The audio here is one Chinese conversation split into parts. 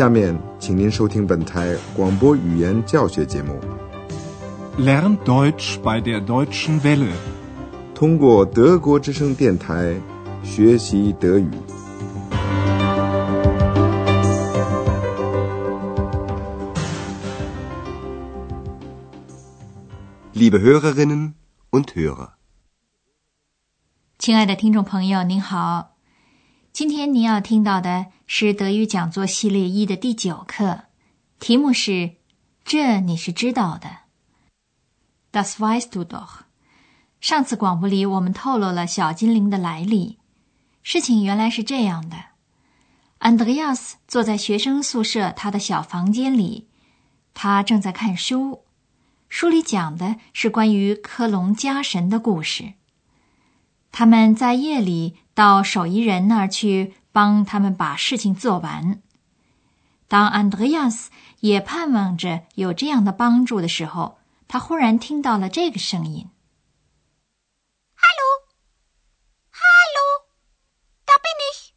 下面，请您收听本台广播语言教学节目。Lern Deutsch bei der Deutschen Welle. 通过德国之声电台学习德语。Liebe Hörerinnen und Hörer. 亲爱的听众朋友，您好。今天您要听到的是德语讲座系列一的第九课，题目是“这你是知道的”。Das weißt du doch。上次广播里我们透露了小精灵的来历。事情原来是这样的：安德烈亚斯坐在学生宿舍他的小房间里，他正在看书，书里讲的是关于科隆家神的故事。他们在夜里到手艺人那儿去帮他们把事情做完。当安德烈亚斯也盼望着有这样的帮助的时候，他忽然听到了这个声音 Hallo? Hallo? Da bin ich.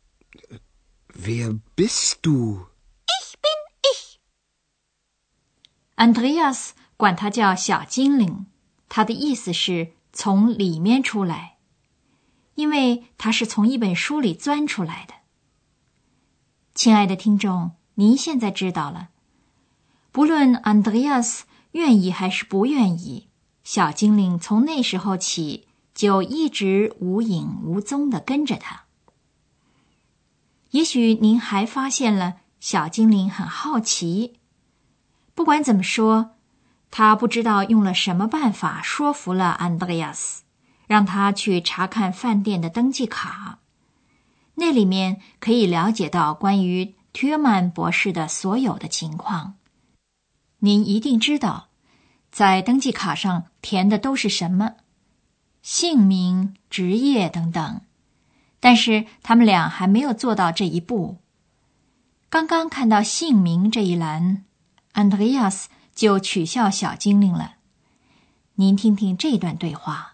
Wer bist du? Ich bin ich. 安德烈亚斯管他叫小精灵，他的意思是从里面出来。因为他是从一本书里钻出来的。亲爱的听众，您现在知道了，不论 Andreas 愿意还是不愿意，小精灵从那时候起就一直无影无踪的跟着他。也许您还发现了，小精灵很好奇。不管怎么说，他不知道用了什么办法说服了 Andreas。让他去查看饭店的登记卡，那里面可以了解到关于ทื曼博士的所有的情况。您一定知道，在登记卡上填的都是什么，姓名、职业等等。但是他们俩还没有做到这一步。刚刚看到姓名这一栏，安德烈亚斯就取笑小精灵了。您听听这段对话。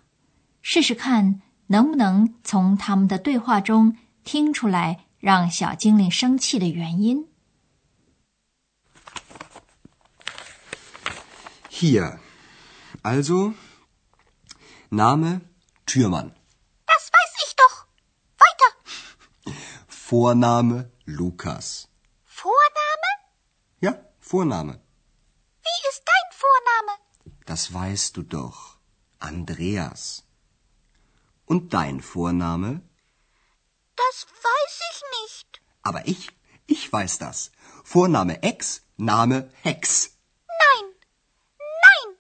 试试看，能不能从他们的对话中听出来让小精灵生气的原因。Hier. Also, Name Türmann. Das weiß ich doch. Weiter. Vorname Lukas. Vorname? Ja, Vorname. Wie ist dein Vorname? Das weißt du doch. Andreas. Und dein Vorname? Das weiß ich nicht. Aber ich, ich weiß das. Vorname Ex, Name Hex. Nein. Nein.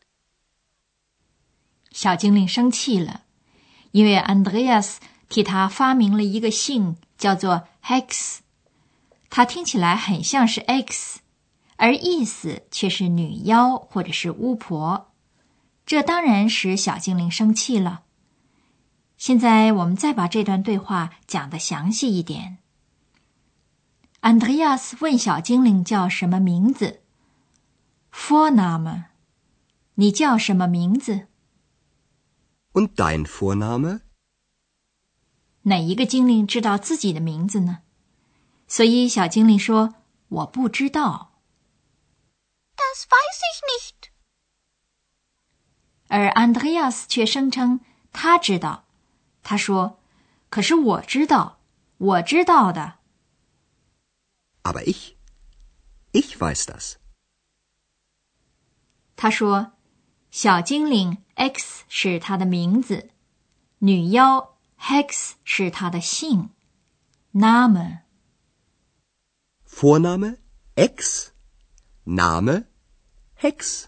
小精灵生气了，因为 Andreas 替他发明了一个姓，叫做 Hex，它听起来很像是 X，而意思却是女妖或者是巫婆。这当然使小精灵生气了。现在我们再把这段对话讲得详细一点。Andreas 问小精灵叫什么名字？Vorname，你叫什么名字？Und dein Vorname? 哪一个精灵知道自己的名字呢？所以小精灵说：“我不知道。Das weiß ich nicht. ”而安德烈亚斯却声称他知道。他说：“可是我知道，我知道的。Aber ich, ich weiß das. 他说：“小精灵 X 是他的名字，女妖 Hex 是他的姓，Name。Vorname Ex, Name Hex.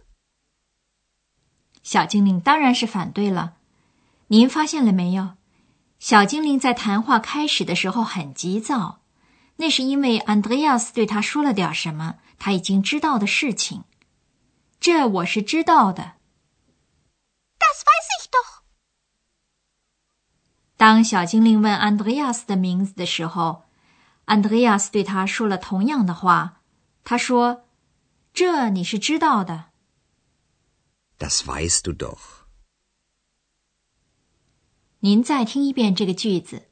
小精灵当然是反对了。您发现了没有？小精灵在谈话开始的时候很急躁，那是因为安德烈亚斯对他说了点什么他已经知道的事情。这我是知道的。Das weiß ich doch. 当小精灵问安德烈亚斯的名字的时候，安德烈亚斯对他说了同样的话。他说：“这你是知道的。” Das weißt du doch. 您再听一遍这个句子。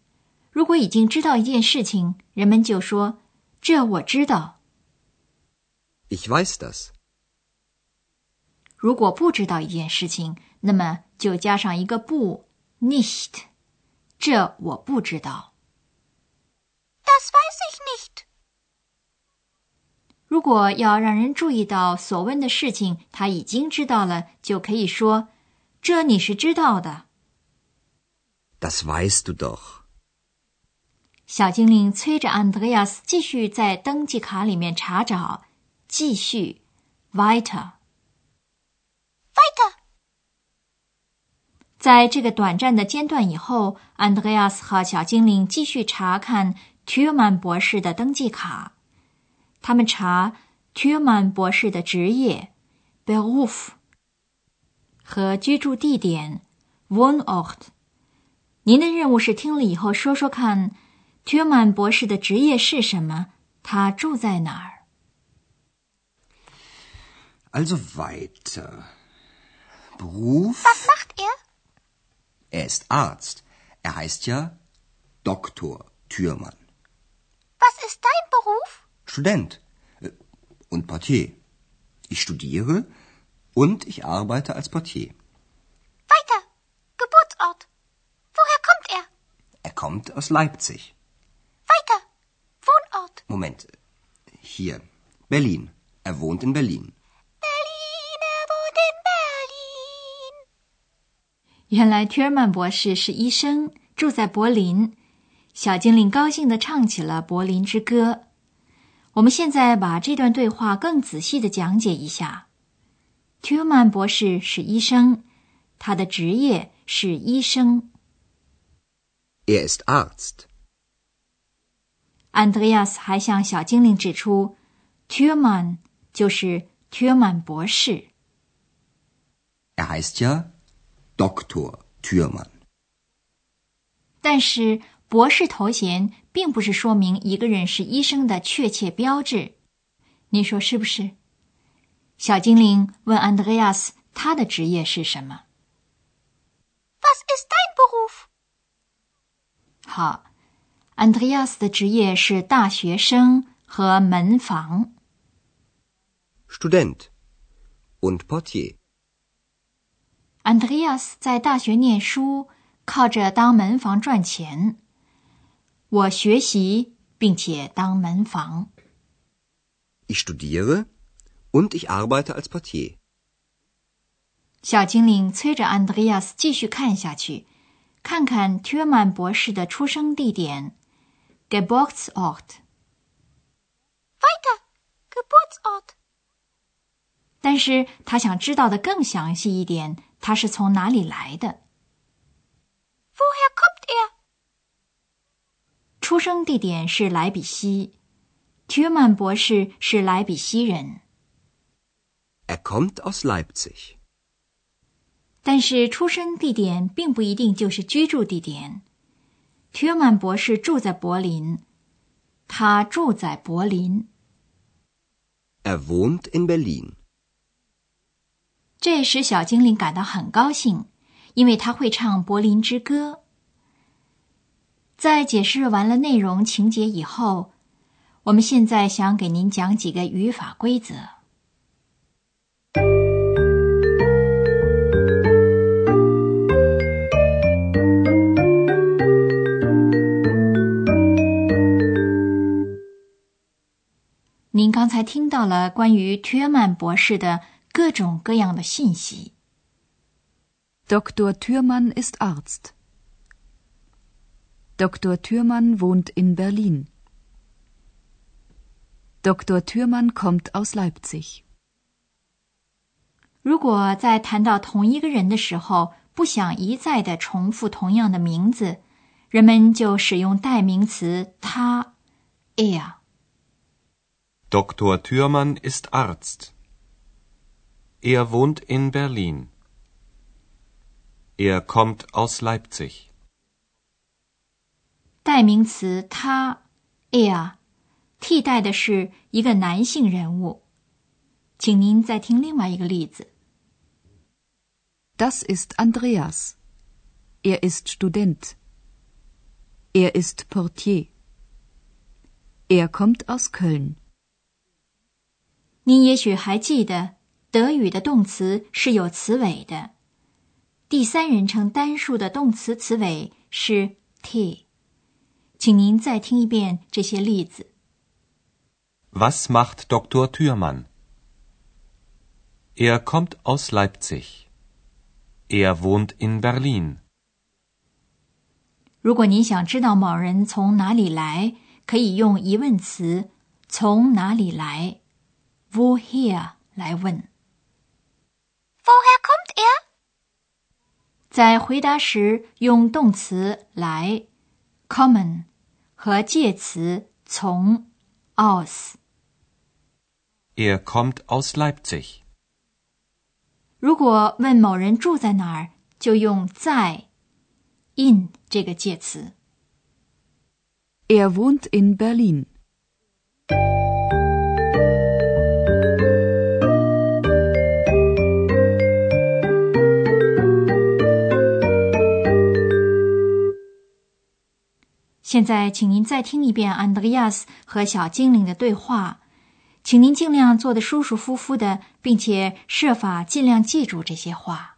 如果已经知道一件事情，人们就说：“这我知道。” Ich weiß das. 如果不知道一件事情，那么就加上一个不 nicht，这我不知道。Das weiß ich nicht. 如果要让人注意到所问的事情他已经知道了，就可以说：“这你是知道的。Das weißt du doch. ”小精灵催着安德烈亚斯继续在登记卡里面查找，继续 weiter。Weiter. 在这个短暂的间断以后，安德烈亚斯和小精灵继续查看 Tierman 博士的登记卡。他们查 Tierman 博士的职业 Beruf 和居住地点 Wohnort。您的任务是听了以后说说看，Tierman 博士的职业是什么？他住在哪儿？ Also weiter. Beruf? Was macht er? Er ist Arzt. Er heißt ja Doktor Thürmann. Was ist dein Beruf? Student äh, und Portier. Ich studiere und ich arbeite als Portier. Weiter. Geburtsort. Kommt aus Leipzig. Weiter. Wohnort. Moment. Hier. Berlin. Er wohnt in Berlin. Berlin, er wohnt in Berlin. 原来 Tierman 博士是医生，住在柏林。小精灵高兴地唱起了《柏林之歌》。我们现在把这段对话更仔细地讲解一下。Tierman 博士是医生，他的职业是医生。Er ist Arzt. 安德烈亚斯还向小精灵指出，Tierman 就是 Tierman 博士。Er heißt ja Doktor Thürmann. 但是博士头衔并不是说明一个人是医生的确切标志，你说是不是？小精灵问 Andreas，他的职业是什么？Was ist dein Beruf? 好，，Andreas 的职业是大学生和门房。Student und Portier. Andreas 在大学念书，靠着当门房赚钱。我学习并且当门房。Ich studiere und ich arbeite als Portier. 小精灵催着 Andreas 继续看下去，看看 Tierman 博士的出生地点 Geburtsort。Weiter. Geburtsort. 但是他想知道的更详细一点，他是从哪里来的？Woher kommt er? 出生地点是莱比锡，Tierman 博士是莱比锡人。Er kommt aus Leipzig. 但是出生地点并不一定就是居住地点。Tierman 博士住在柏林，他住在柏林。Er wohnt in Berlin. 这使小精灵感到很高兴，因为他会唱《柏林之歌》。在解释完了内容情节以后，我们现在想给您讲几个语法规则。您刚才听到了关于 Tierman 博士的各种各样的信息。Dr. Thürmann ist Arzt. Dr. Thürmann wohnt in Berlin. Dr. Thürmann kommt aus Leipzig. 如果在谈到同一个人的时候，不想一再的重复同样的名字，人们就使用代名词他 er。Dr. Thürmann ist Arzt. Er wohnt in Berlin. Er kommt aus Leipzig. 代名词他 er 替代的是一个男性人物。请您再听另外一个例子。 Das ist Andreas. Er ist Student. Er ist Portier. Er kommt aus Köln. 您也许还记得，德语的动词是有词尾的，第三人称单数的动词词尾是 t。请您再听一遍这些例子。Was macht Dr. Thürmann? Er kommt aus Leipzig. Er wohnt in Berlin. 如果您想知道某人从哪里来，可以用疑问词“从哪里来 ”（woher） 来问。Woher kommt er? 在回答时，用动词“来 ”（kommen） 和介词“从 ”（aus）。Er kommt aus Leipzig. 如果问某人住在哪儿，就用在 （in） 这个介词。Er wohnt in Berlin. 现在，请您再听一遍安德烈亚斯和小精灵的对话，请您尽量坐得舒舒服服的，并且设法尽量记住这些话。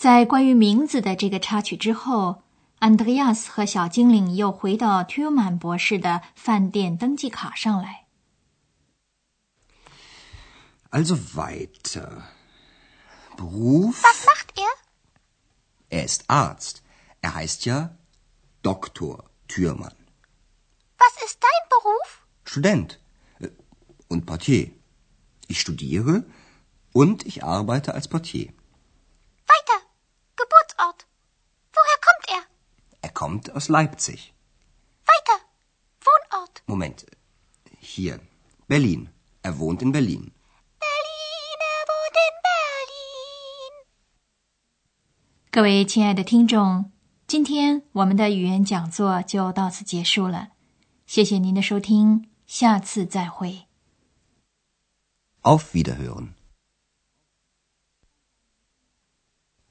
在关于名字的这个插曲之后，安德烈亚斯和小精灵又回到图曼博士的饭店登记卡上来。Also weiter. Beruf? Was macht er? Er ist Arzt. Er heißt ja Doktor Türmann. Was ist dein Beruf? Student äh, und Portier. Ich studiere und ich arbeite als Portier. Er kommt aus Leipzig. Weiter. Wohnort. Moment. Hier. Berlin. Er wohnt in Berlin. Berlin, er wohnt in Berlin. 各位亲爱的听众，今天我们的语言讲座就到此结束了，谢谢您的收听，下次再会。 Auf Wiederhören.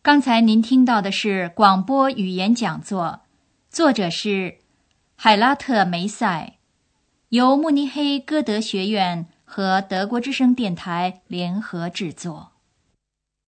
刚才您听到的是广播语言讲座，作者是海拉特梅塞，由慕尼黑歌德学院和德国之声电台联合制作。